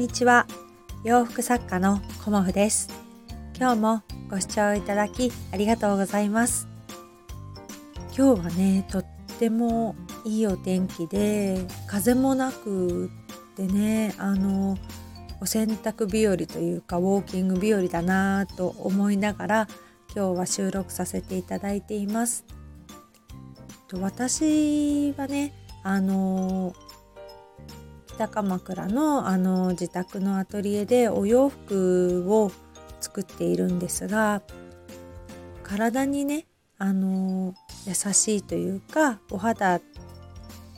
にちは。洋服作家のコモフです。今日もご視聴いただきありがとうございます。今日はねとってもいいお天気で風もなくってねあのお洗濯日和というかウォーキング日和だなと思いながら今日は収録させていただいています。私はねあの北鎌倉のあの自宅のアトリエでお洋服を作っているんですが体にねあの優しいというかお肌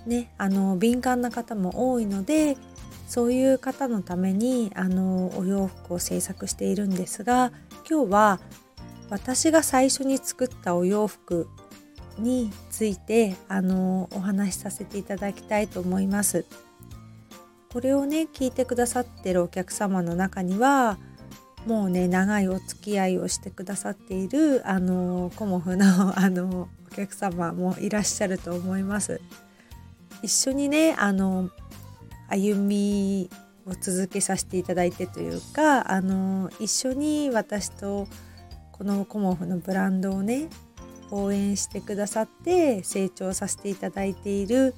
ねあの敏感な方も多いのでそういう方のためにあのお洋服を制作しているんですが今日は私が最初に作ったお洋服についてあのお話しさせていただきたいと思います。これをね聞いてくださってるお客様の中にはもうね長いお付き合いをしてくださっているあのコモフの あのお客様もいらっしゃると思います。一緒にねあの歩みを続けさせていただいてというかあの一緒に私とこのコモフのブランドをね応援してくださって成長させていただいている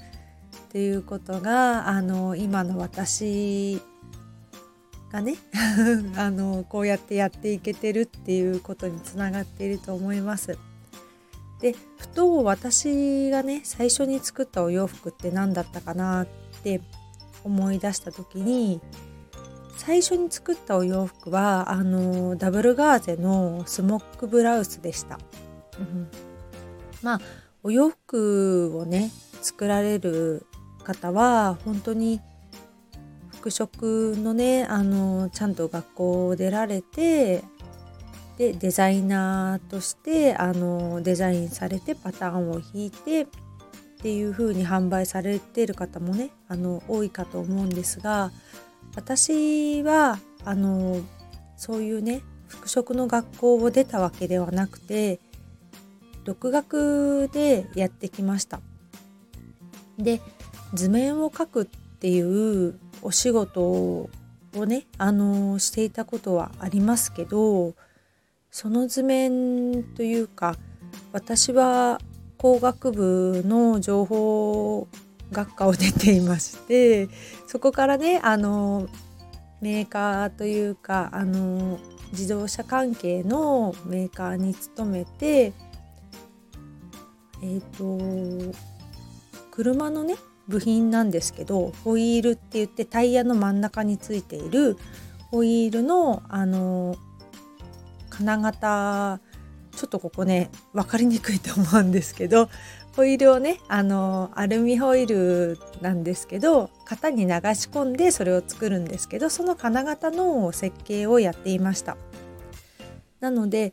っていうことがあの今の私がね あのこうやってやっていけてるっていうことにつながっていると思います。でふと私がね最初に作ったお洋服って何だったかなって思い出した時に最初に作ったお洋服はあのダブルガーゼのスモックブラウスでした。うん、まあお洋服をね作られる方は本当に服飾のねあのちゃんと学校を出られてでデザイナーとしてあのデザインされてパターンを引いてっていう風に販売されてる方もねあの多いかと思うんですが私はあのそういうね服飾の学校を出たわけではなくて独学でやってきました。で図面を描くっていうお仕事をねあのしていたことはありますけどその図面というか私は工学部の情報学科を出ていましてそこからねあのメーカーというかあの自動車関係のメーカーに勤めてえっ、ー、と車のね部品なんですけどホイールって言ってタイヤの真ん中についているホイールのあの金型ちょっとここね分かりにくいと思うんですけどホイールをねあのアルミホイールなんですけど型に流し込んでそれを作るんですけどその金型の設計をやっていました。なので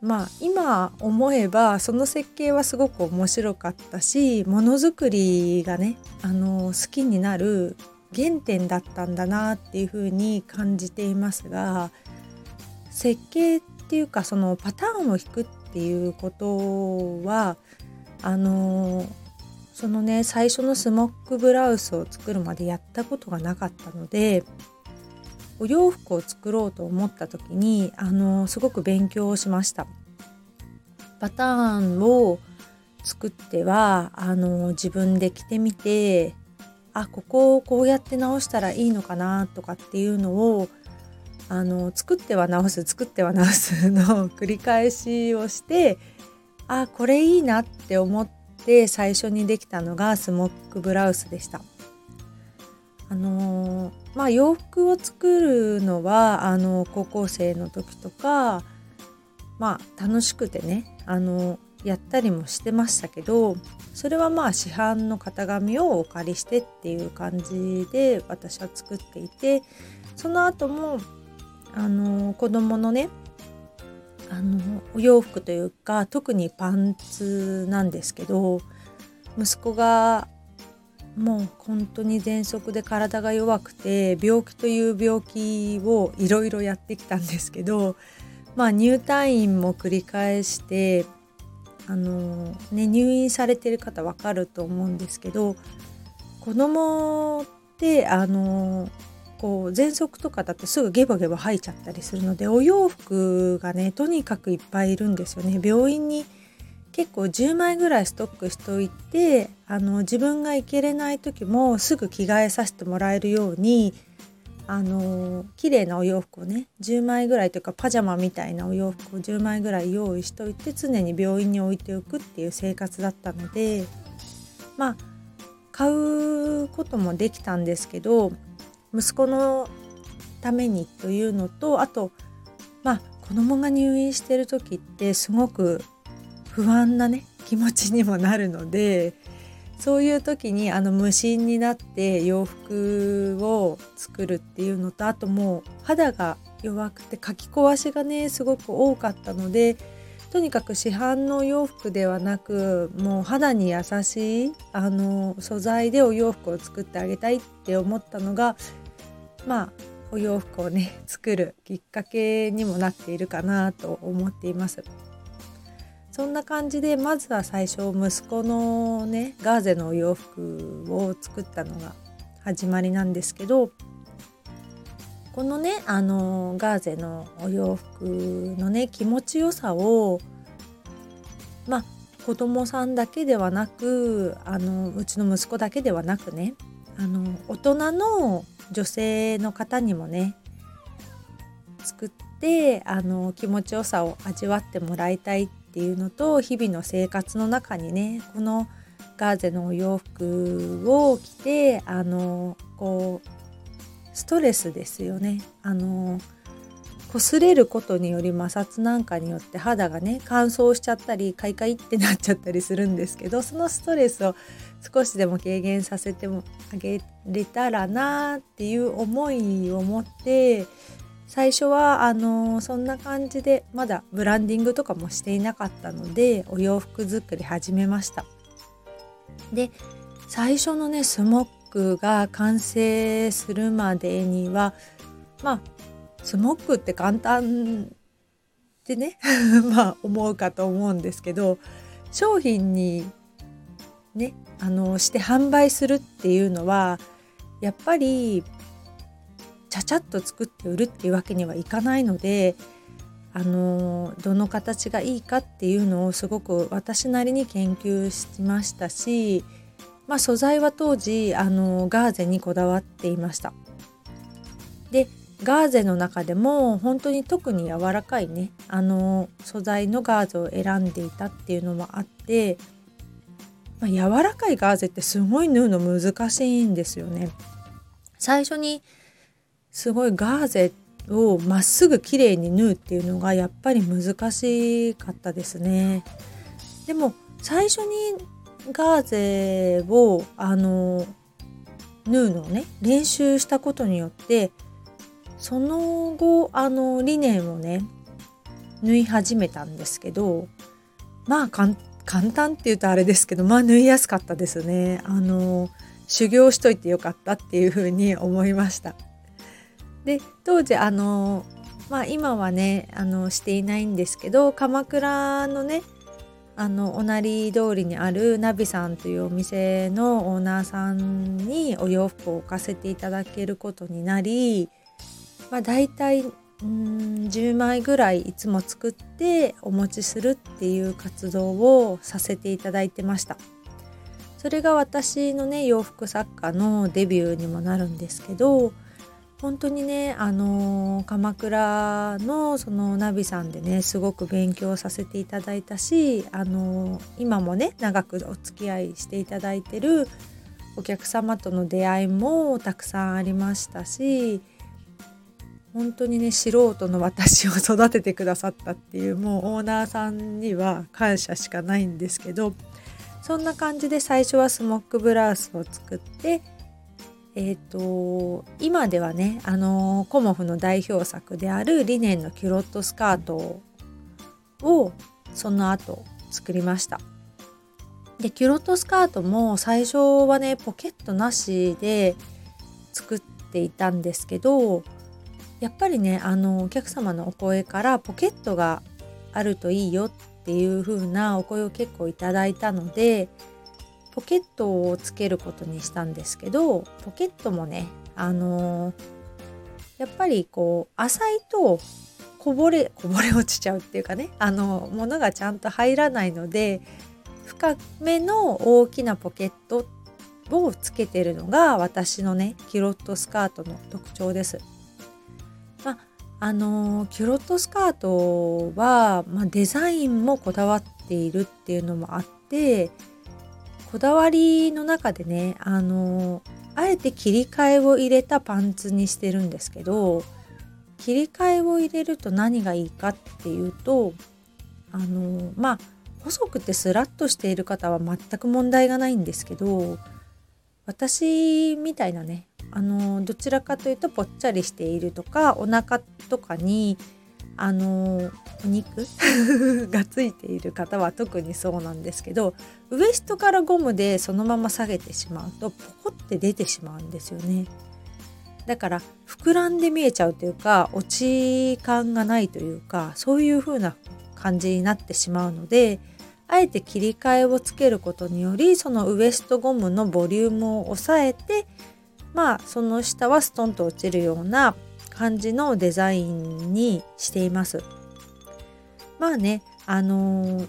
まあ今思えばその設計はすごく面白かったしものづくりがねあの好きになる原点だったんだなっていうふうに感じていますが設計っていうかそのパターンを引くっていうことはあのそのね最初のスモックブラウスを作るまでやったことがなかったのでお洋服を作ろうと思った時にあのすごく勉強をしましたパターンを作ってはあの自分で着てみてあここをこうやって直したらいいのかなとかっていうのをあの作っては直す作っては直すの繰り返しをしてあこれいいなって思って最初にできたのがスモックブラウスでした。あのまあ洋服を作るのはあの高校生の時とかまあ楽しくてねあのやったりもしてましたけどそれはまあ市販の型紙をお借りしてっていう感じで私は作っていてその後もあの子供のねあのお洋服というか特にパンツなんですけど息子がもう本当に喘息で体が弱くて病気という病気をいろいろやってきたんですけどまあ入退院も繰り返してあの、ね、入院されてる方わかると思うんですけど子供ってあのこう喘息とかだとすぐゲバゲバ吐いちゃったりするのでお洋服がねとにかくいっぱいいるんですよね。病院に結構10枚ぐらいストックしといてあの自分が行けれない時もすぐ着替えさせてもらえるようにあの綺麗なお洋服をね10枚ぐらいというかパジャマみたいなお洋服を10枚ぐらい用意しといて常に病院に置いておくっていう生活だったのでまあ買うこともできたんですけど息子のためにというのとあとまあ子供が入院してる時ってすごく不安なね気持ちにもなるのでそういう時にあの無心になって洋服を作るっていうのとあともう肌が弱くて書き壊しがねすごく多かったのでとにかく市販のお洋服ではなくもう肌に優しいあの素材でお洋服を作ってあげたいって思ったのがまあお洋服をね作るきっかけにもなっているかなと思っています。そんな感じでまずは最初息子のねガーゼのお洋服を作ったのが始まりなんですけどこのねあのガーゼのお洋服のね気持ちよさをまあ子供さんだけではなくあのうちの息子だけではなくねあの大人の女性の方にもね作ってあの気持ちよさを味わってもらいたいっっていうのと日々の生活の中にねこのガーゼのお洋服を着てあのこうストレスですよね。あの擦れることにより摩擦なんかによって肌がね乾燥しちゃったりカイカイってなっちゃったりするんですけどそのストレスを少しでも軽減させてもあげれたらなっていう思いを持って最初はあのそんな感じでまだブランディングとかもしていなかったのでお洋服作り始めました。で最初のねスモックが完成するまでにはまあスモックって簡単ってね まあ思うかと思うんですけど商品にねあのして販売するっていうのはやっぱりちゃちゃっと作って売るっていうわけにはいかないのであのどの形がいいかっていうのをすごく私なりに研究しましたし、まあ、素材は当時あのガーゼにこだわっていました。でガーゼの中でも本当に特に柔らかいねあの素材のガーゼを選んでいたっていうのもあって、まあ、柔らかいガーゼってすごい縫うの難しいんですよね。最初にすごいガーゼをまっすぐ綺麗に縫うっていうのがやっぱり難しかったですね。でも最初にガーゼをあの縫うのをね練習したことによってその後あのリネンをね縫い始めたんですけどまあ簡単って言うとあれですけどまあ縫いやすかったですね。あの修行しといてよかったっていうふうに思いました。で当時あのまあ今はねあのしていないんですけど鎌倉のねあのおなり通りにあるナビさんというお店のオーナーさんにお洋服を置かせていただけることになり、まあ、大体うん10枚ぐらいいつも作ってお持ちするっていう活動をさせていただいてました。それが私のね洋服作家のデビューにもなるんですけど本当にねあの鎌倉のそのナビさんでねすごく勉強させていただいたしあの今もね長くお付き合いしていただいてるお客様との出会いもたくさんありましたし本当にね素人の私を育ててくださったっていうもうオーナーさんには感謝しかないんですけどそんな感じで最初はスモックブラウスを作ってえーと、今ではねあのコモフの代表作であるリネンのキュロットスカートをその後作りました。でキュロットスカートも最初はねポケットなしで作っていたんですけどやっぱりねあのお客様のお声からポケットがあるといいよっていう風なお声を結構いただいたのでポケットをつけることにしたんですけどポケットもねあのやっぱりこう浅いとこぼれこぼれ落ちちゃうっていうかねあの物がちゃんと入らないので深めの大きなポケットをつけてるのが私のねキュロットスカートの特徴です。まああのキュロットスカートは、まあ、デザインもこだわっているっていうのもあってこだわりの中でねあのあえて切り替えを入れたパンツにしてるんですけど切り替えを入れると何がいいかっていうとあのまあ細くてスラッとしている方は全く問題がないんですけど私みたいなねあのどちらかというとぽっちゃりしているとかお腹とかにあのお肉？がついている方は特にそうなんですけどウエストからゴムでそのまま下げてしまうとポコって出てしまうんですよね。だから膨らんで見えちゃうというか落ち感がないというかそういう風な感じになってしまうのであえて切り替えをつけることによりそのウエストゴムのボリュームを抑えてまあその下はストンと落ちるような感じのデザインにしています。まあねあのー、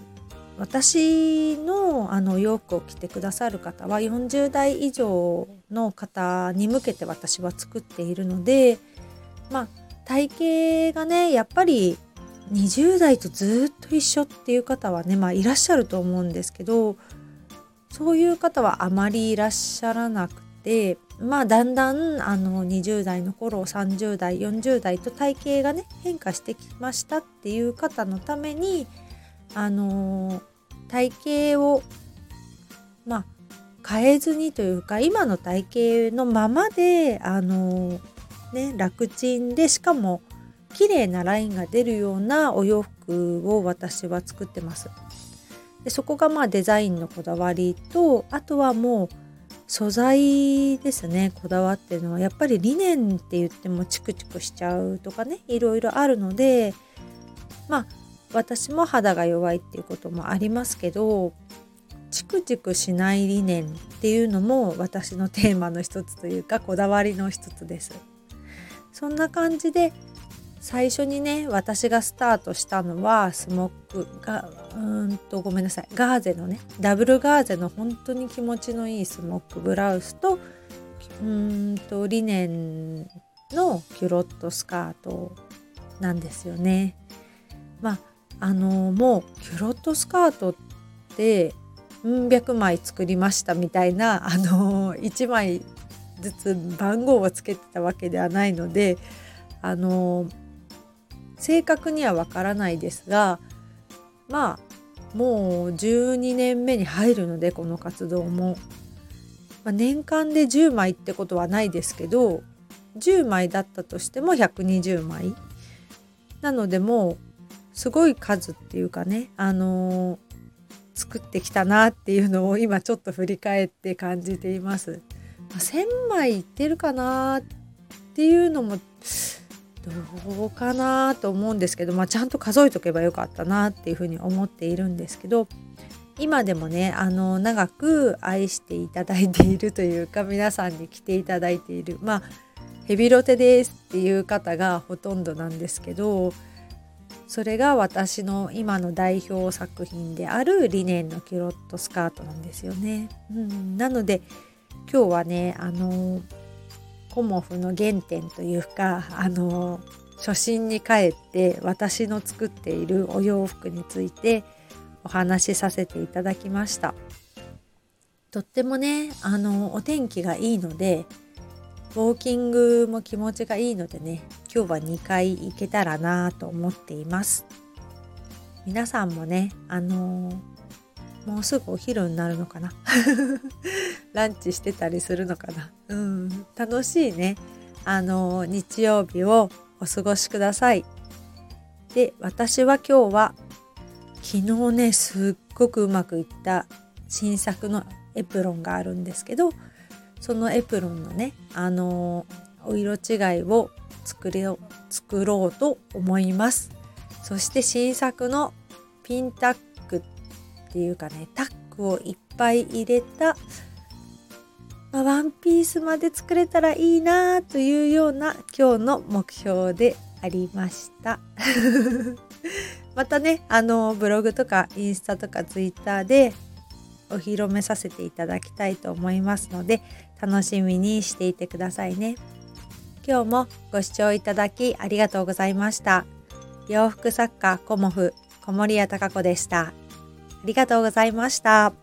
私のあの洋服を着てくださる方は40代以上の方に向けて私は作っているのでまあ体型がねやっぱり20代とずっと一緒っていう方はねまあいらっしゃると思うんですけどそういう方はあまりいらっしゃらなくてまあだんだんあの20代の頃30代40代と体型がね変化してきましたっていう方のためにあの体型をまあ変えずにというか今の体型のままであのね楽ちんでしかも綺麗なラインが出るようなお洋服を私は作ってます。でそこがまあデザインのこだわりとあとはもう素材ですねこだわってるのはやっぱりリネンって言ってもチクチクしちゃうとかねいろいろあるのでまあ私も肌が弱いっていうこともありますけどチクチクしない理念っていうのも私のテーマの一つというかこだわりの一つです。そんな感じで最初にね私がスタートしたのはスモックがうんとごめんなさいガーゼのねダブルガーゼの本当に気持ちのいいスモックブラウスとうんとリネンのキュロットスカートなんですよね。まああのもうキュロットスカートってうん百枚作りましたみたいなあの1枚ずつ番号をつけてたわけではないのであの正確にはわからないですがまあもう12年目に入るのでこの活動も、まあ、年間で10枚ってことはないですけど10枚だったとしても120枚なのでもうすごい数っていうかねあのー、作ってきたなっていうのを今ちょっと振り返って感じています。まあ、1,000枚いってるかなっていうのもどうかなと思うんですけど、まあ、ちゃんと数えとけばよかったなっていうふうに思っているんですけど今でもねあの長く愛していただいているというか皆さんに来ていただいているまあヘビロテですっていう方がほとんどなんですけどそれが私の今の代表作品であるリネンのキュロットスカートなんですよね。うん、なので今日はねあのコモフの原点というかあの初心に帰って私の作っているお洋服についてお話しさせていただきました。とってもねあのお天気がいいのでウォーキングも気持ちがいいのでね今日は2回行けたらなと思っています。皆さんもねあのもうすぐお昼になるのかな？ランチしてたりするのかな？うん。楽しいね。あの日曜日をお過ごしください。で私は今日は昨日ねすっごくうまくいった新作のエプロンがあるんですけどそのエプロンのねあのお色違いを作れ作ろうと思います。そして新作のピンタックっていうかねタックをいっぱい入れたまあ、ワンピースまで作れたらいいなというような今日の目標でありました。またね、あの、ブログとかインスタとかツイッターでお披露目させていただきたいと思いますので、楽しみにしていてくださいね。今日もご視聴いただきありがとうございました。洋服作家コモフ小森屋隆子でした。ありがとうございました。